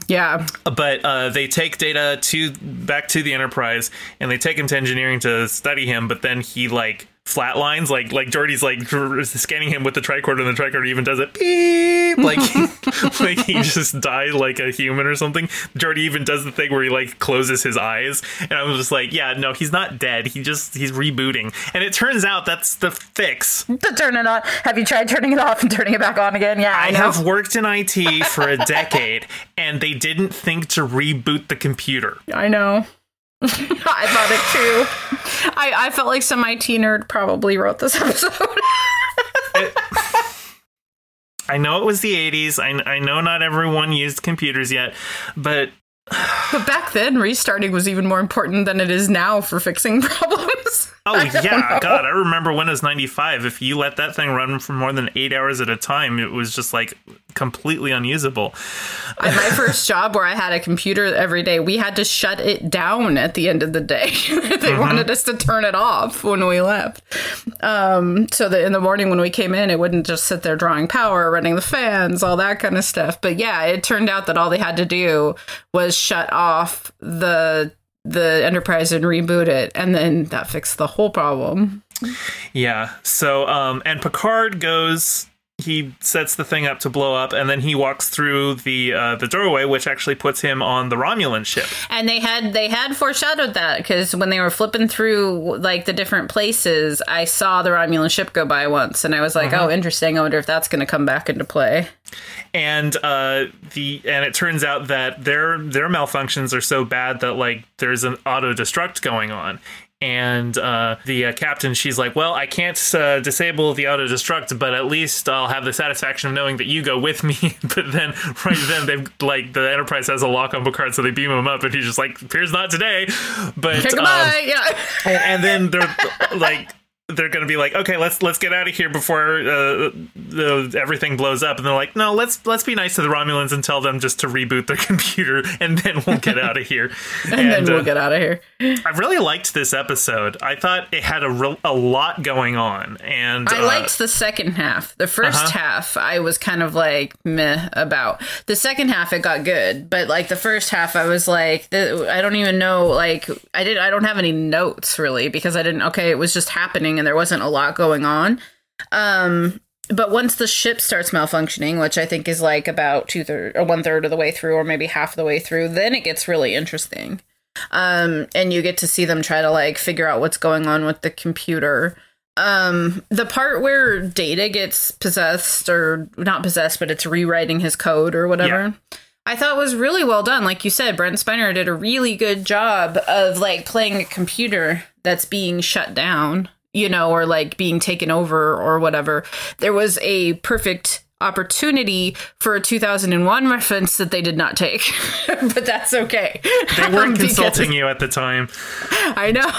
Yeah. but uh, they take data to back to the Enterprise, and they take him to engineering to study him. But then he like flatlines, like like Geordi's like scanning him with the tricorder, and the tricorder even does it beep, like (laughs) like he just died like a human or something. Geordi even does the thing where he like closes his eyes, and I was just like, yeah, no, he's not dead. He just he's rebooting, and it turns out that's the fix. To turn it on. Have you tried turning it off and turning it back on again? Yeah, I, I have worked in IT (laughs) for a decade, and they didn't think to reboot the computer. I know. (laughs) I thought it too. (laughs) I, I felt like some IT nerd probably wrote this (laughs) episode. I know it was the 80s. I, I know not everyone used computers yet, but (sighs) but back then, restarting was even more important than it is now for fixing (laughs) problems. Oh yeah, God! I remember Windows ninety five. If you let that thing run for more than eight hours at a time, it was just like completely unusable. At my first job, where I had a computer every day, we had to shut it down at the end of the day. (laughs) they mm-hmm. wanted us to turn it off when we left, um, so that in the morning when we came in, it wouldn't just sit there drawing power, running the fans, all that kind of stuff. But yeah, it turned out that all they had to do was shut off the the enterprise and reboot it and then that fixed the whole problem yeah so um and picard goes he sets the thing up to blow up and then he walks through the uh, the doorway which actually puts him on the romulan ship. And they had they had foreshadowed that because when they were flipping through like the different places i saw the romulan ship go by once and i was like uh-huh. oh interesting i wonder if that's going to come back into play. And uh, the and it turns out that their their malfunctions are so bad that like there's an auto destruct going on and uh, the uh, captain she's like well i can't uh, disable the auto destruct but at least i'll have the satisfaction of knowing that you go with me. (laughs) But then right then they've like the enterprise has a lock on picard so they beam him up and he's just like appears not today. But um, yeah. and, and then they're like they're going to be like, okay, let's let's get out of here before uh, the, everything blows up, and they're like, no, let's let's be nice to the Romulans and tell them just to reboot their (laughs) computer, and then we'll get out of here. and, (laughs) and, then we'll uh, get out of here. I really liked this episode. I thought it had a re- a lot going on, and I uh, liked the second half. The 1st uh-huh. half, I was kind of like meh about. The second half, it got good, but like the first half, I was like, I don't even know. Like, I did. I don't have any notes really because I didn't. Okay, it was just happening and there wasn't a lot going on. Um, but once the ship starts malfunctioning, which I think is like about two third or one third of the way through, or maybe half the way through, then it gets really interesting. Um, and you get to see them try to like figure out what's going on with the computer. Um, the part where Data gets possessed, or not possessed, but it's rewriting his code or whatever. Yeah. I thought was really well done. Like you said, Brent Spiner did a really good job of like playing a computer that's being shut down you know, or like being taken over or whatever. There was a perfect opportunity for a 2001 reference that they did not take (laughs) but that's okay. They weren't (laughs) consulting you at the time. I know.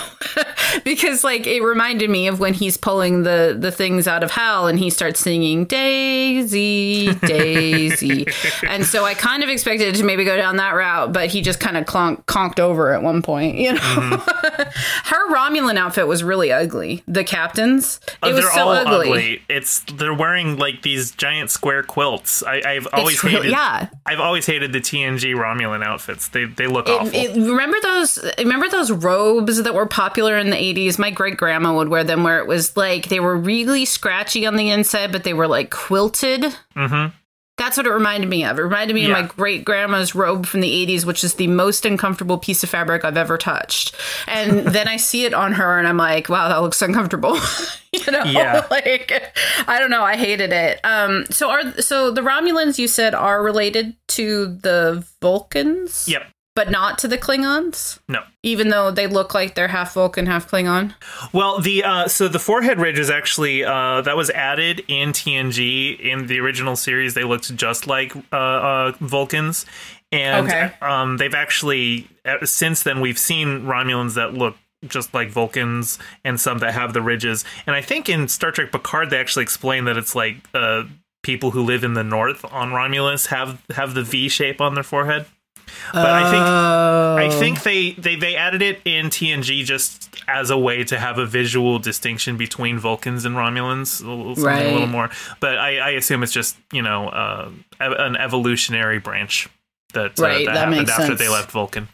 (laughs) Because like it reminded me of when he's pulling the the things out of HAL and he starts singing daisy daisy. And so i kind of expected to maybe go down that route but he just kind of clonk, conked over at one point you know? Mm-hmm. her romulan outfit was really ugly. The captain's. It uh, was so ugly. ugly. It's they're wearing like these giant giant square quilts. I, have always hated. Yeah, I've always hated the TNG Romulan outfits. They they look it, awful. It, remember those? Remember those robes that were popular in the eighties? My great grandma would wear them, where it was like they were really scratchy on the inside, but they were like quilted. Mm-hmm. That's what it reminded me of. It reminded me yeah. of my great grandma's robe from the 80s, which is the most uncomfortable piece of fabric I've ever touched. And (laughs) then I see it on her and I'm like, wow, that looks uncomfortable. (laughs) you know, yeah. (laughs) like I don't know, I hated it. Um so are so the Romulans you said are related to the Vulcans? Yep but not to the Klingons. No, even though they look like they're half Vulcan, half Klingon. Well, the uh, so the forehead ridge is actually uh, that was added in TNG. In the original series, they looked just like uh, uh Vulcans, and okay. um, they've actually uh, since then we've seen Romulans that look just like Vulcans and some that have the ridges. And I think in Star Trek Picard they actually explain that it's like uh, people who live in the north on Romulus have have the V shape on their forehead. But I think I oh. think they, they they added it in TNG just as a way to have a visual distinction between Vulcans and Romulans, something right. a little more. But I, I assume it's just you know uh, an evolutionary branch that uh, right, uh, that, that happened after sense. they left Vulcan.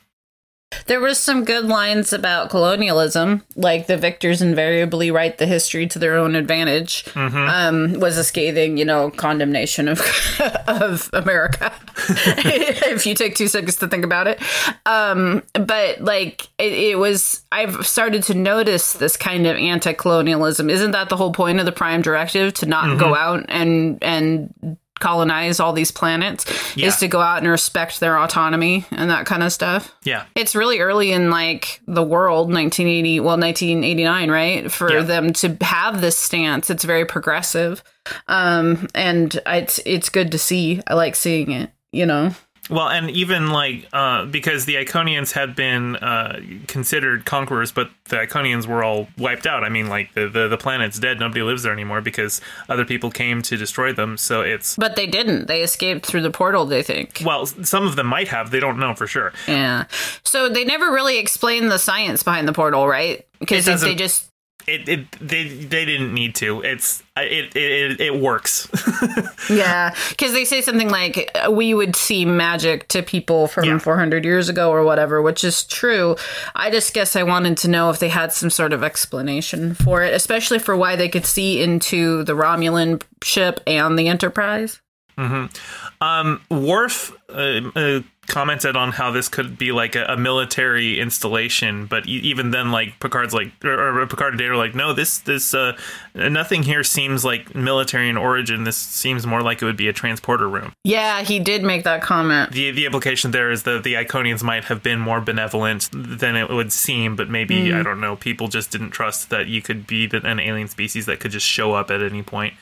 There was some good lines about colonialism, like the victors invariably write the history to their own advantage. Mm-hmm. Um, was a scathing, you know, condemnation of (laughs) of America. (laughs) if you take two seconds to think about it, um, but like it, it, was, I've started to notice this kind of anti-colonialism. Isn't that the whole point of the Prime Directive to not mm-hmm. go out and and colonize all these planets Yeah. is to go out and respect their autonomy and that kind of stuff. Yeah. It's really early in like the world, 1980, well, 1989, right? For Yeah. them to have this stance, it's very progressive, um, and it's it's good to see. I like seeing it. You know, Well, and even like uh, because the Iconians had been uh, considered conquerors, but the Iconians were all wiped out. I mean, like the, the the planet's dead; nobody lives there anymore because other people came to destroy them. So it's but they didn't. They escaped through the portal. They think. well, some of them might have. They don't know for sure. Yeah. So they never really explain the science behind the portal, right? Because they just It, it they they didn't need to. It's it it it, works. (laughs) Yeah, because they say something like we would see magic to people from Yeah. 400 years ago or whatever, which is true. I just guess I wanted to know if they had some sort of explanation for it, especially for why they could see into the Romulan ship and the Enterprise. Um, Worf uh, uh, commented on how this could be like a, a military installation, but e- even then, like Picard's like, or, or Picard and Data are like, no, this this uh, nothing here seems like military in origin. This seems more like it would be a transporter room. Yeah, he did make that comment. The the implication there is that the Iconians might have been more benevolent than it would seem, but maybe I don't know. People just didn't trust that you could be an alien species that could just show up at any point.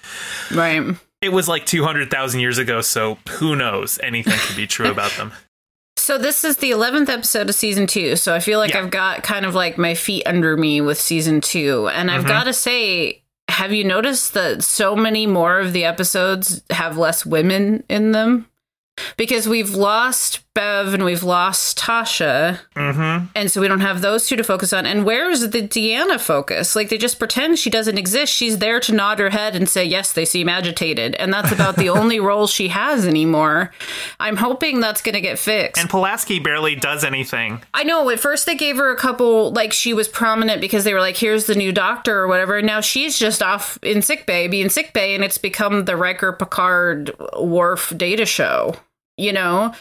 Right. It was like two hundred thousand years ago, so who knows? Anything could be true about them. (laughs) So this is the 11th episode of season 2. So I feel like Yeah. I've got kind of like my feet under me with season 2. And I've mm-hmm. got to say have you noticed that so many more of the episodes have less women in them? Because we've lost Bev and we've lost Tasha. Mm-hmm. And so we don't have those two to focus on. And where is the Deanna focus? Like they just pretend she doesn't exist. She's there to nod her head and say, yes, they seem agitated. And that's about the (laughs) only role she has anymore. I'm hoping that's going to get fixed. And Pulaski barely does anything. I know at first they gave her a couple, like she was prominent because they were like, here's the new doctor or whatever. And now she's just off in sick bay, being sick bay. And it's become the Riker Picard Worf data show, you know?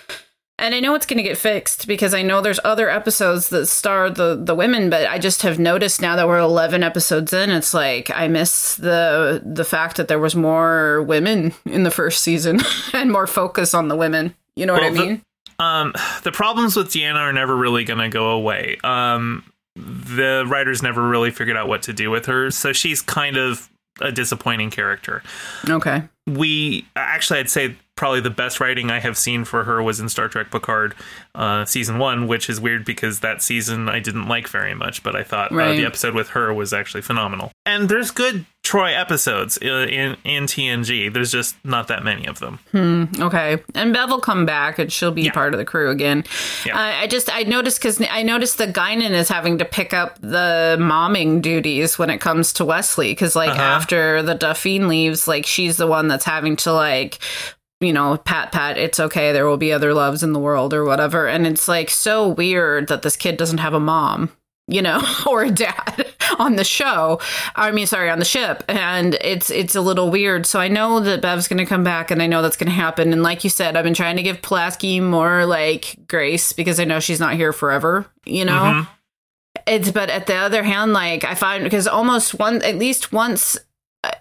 And I know it's going to get fixed because I know there's other episodes that star the the women, but I just have noticed now that we're 11 episodes in, it's like I miss the the fact that there was more women in the first season (laughs) and more focus on the women. You know what I Well, the- mean? Um, the problems with Deanna are never really going to go away. Um, the writers never really figured out what to do with her, so she's kind of a disappointing character. Okay. we actually i'd say probably the best writing i have seen for her was in star trek picard uh, season one which is weird because that season i didn't like very much but i thought uh, the episode with her was actually phenomenal and there's good Troi episodes uh, in in tng there's just not that many of them Okay, and Bev will come back, and she'll be Yeah. part of the crew again. Yeah. Uh, I just I noticed because I noticed that Guinan is having to pick up the momming duties when it comes to Wesley because like Uh-huh. after the Dauphin leaves, like she's the one that's having to like you know pat pat it's okay there will be other loves in the world or whatever. And it's like so weird that this kid doesn't have a mom you know (laughs) or a dad (laughs) on the show. I mean sorry on the ship. And it's it's a little weird. So i know that bev's gonna come back and i know that's gonna happen. And like you said i've been trying to give pulaski more like grace because i know she's not here forever you know? Mhm. it's but at the other hand like i find because almost one at least once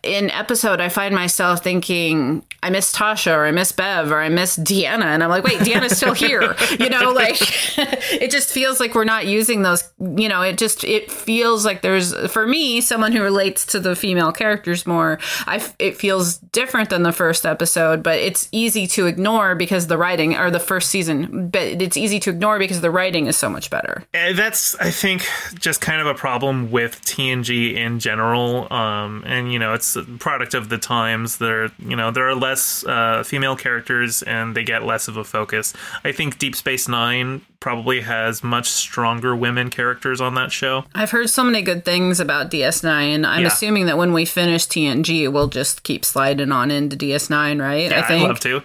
in episode i find myself thinking i miss tasha or i miss bev or i miss deanna. And i'm like wait deanna's still here. You know (laughs) like (laughs) it just feels like we're not using those you know it just it feels like there's for me someone who relates to the female characters more i it feels different than the first episode but it's easy to ignore because the writing or the first season but it's easy to ignore because the writing is so much better. Uh, that's i think just kind of a problem with tng in general. Um, and you know it's a product of the times there you know there are less uh, female characters and they get less of a focus i think deep space nine probably has much stronger women characters on that show I've heard so many good things about DS9. I'm Yeah. assuming that when we finish TNG, we'll just keep sliding on into DS9, right? yeah I think. i'd love to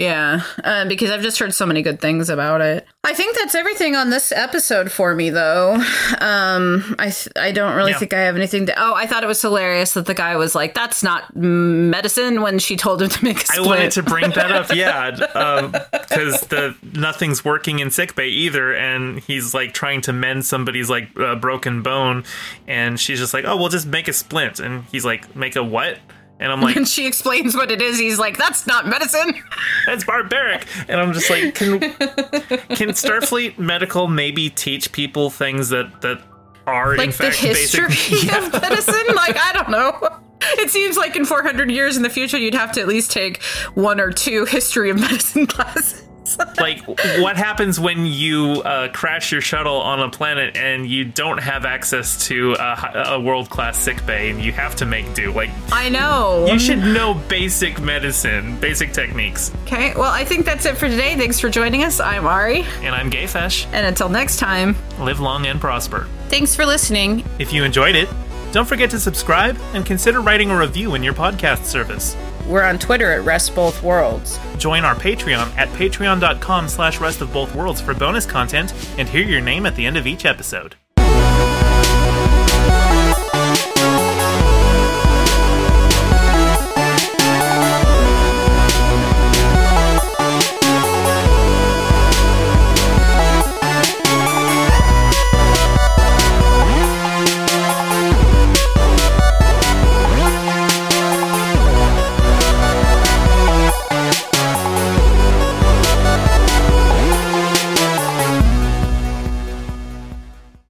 Yeah, uh, because I've just heard so many good things about it. I think that's everything on this episode for me, though. Um, I th- I don't really Yeah. think I have anything to. Oh, I thought it was hilarious that the guy was like, "That's not medicine" when she told him to make a split. I wanted to bring that up, yeah, (laughs) because the nothing's working in sickbay either, and he's like trying to mend somebody's like uh, broken bone, and she's just like, "Oh, we'll just make a splint," and he's like, "Make a what?" And I'm (laughs) like, And she explains what it is. He's like, "That's not medicine." (laughs) that's barbaric. And I'm just like, can (laughs) can Starfleet medical maybe teach people things that that are in Like the history basic? Yeah. of medicine. Like I don't know. It seems like in 400 years in the future, you'd have to at least take one or two history of medicine classes. (laughs) like what happens when you uh, crash your shuttle on a planet and you don't have access to a, a world-class sick bay and you have to make do like I know. you should know basic medicine basic techniques Okay, well, I think that's it for today. Thanks for joining us. I'm Ari, and i'm GayFesh and until next time, live long and prosper thanks for listening. if you enjoyed it don't forget to subscribe and consider writing a review in your podcast service We're on Twitter at Rest Both Worlds. join our patreon at patreon.com slash rest of both worlds for bonus content and hear your name at the end of each episode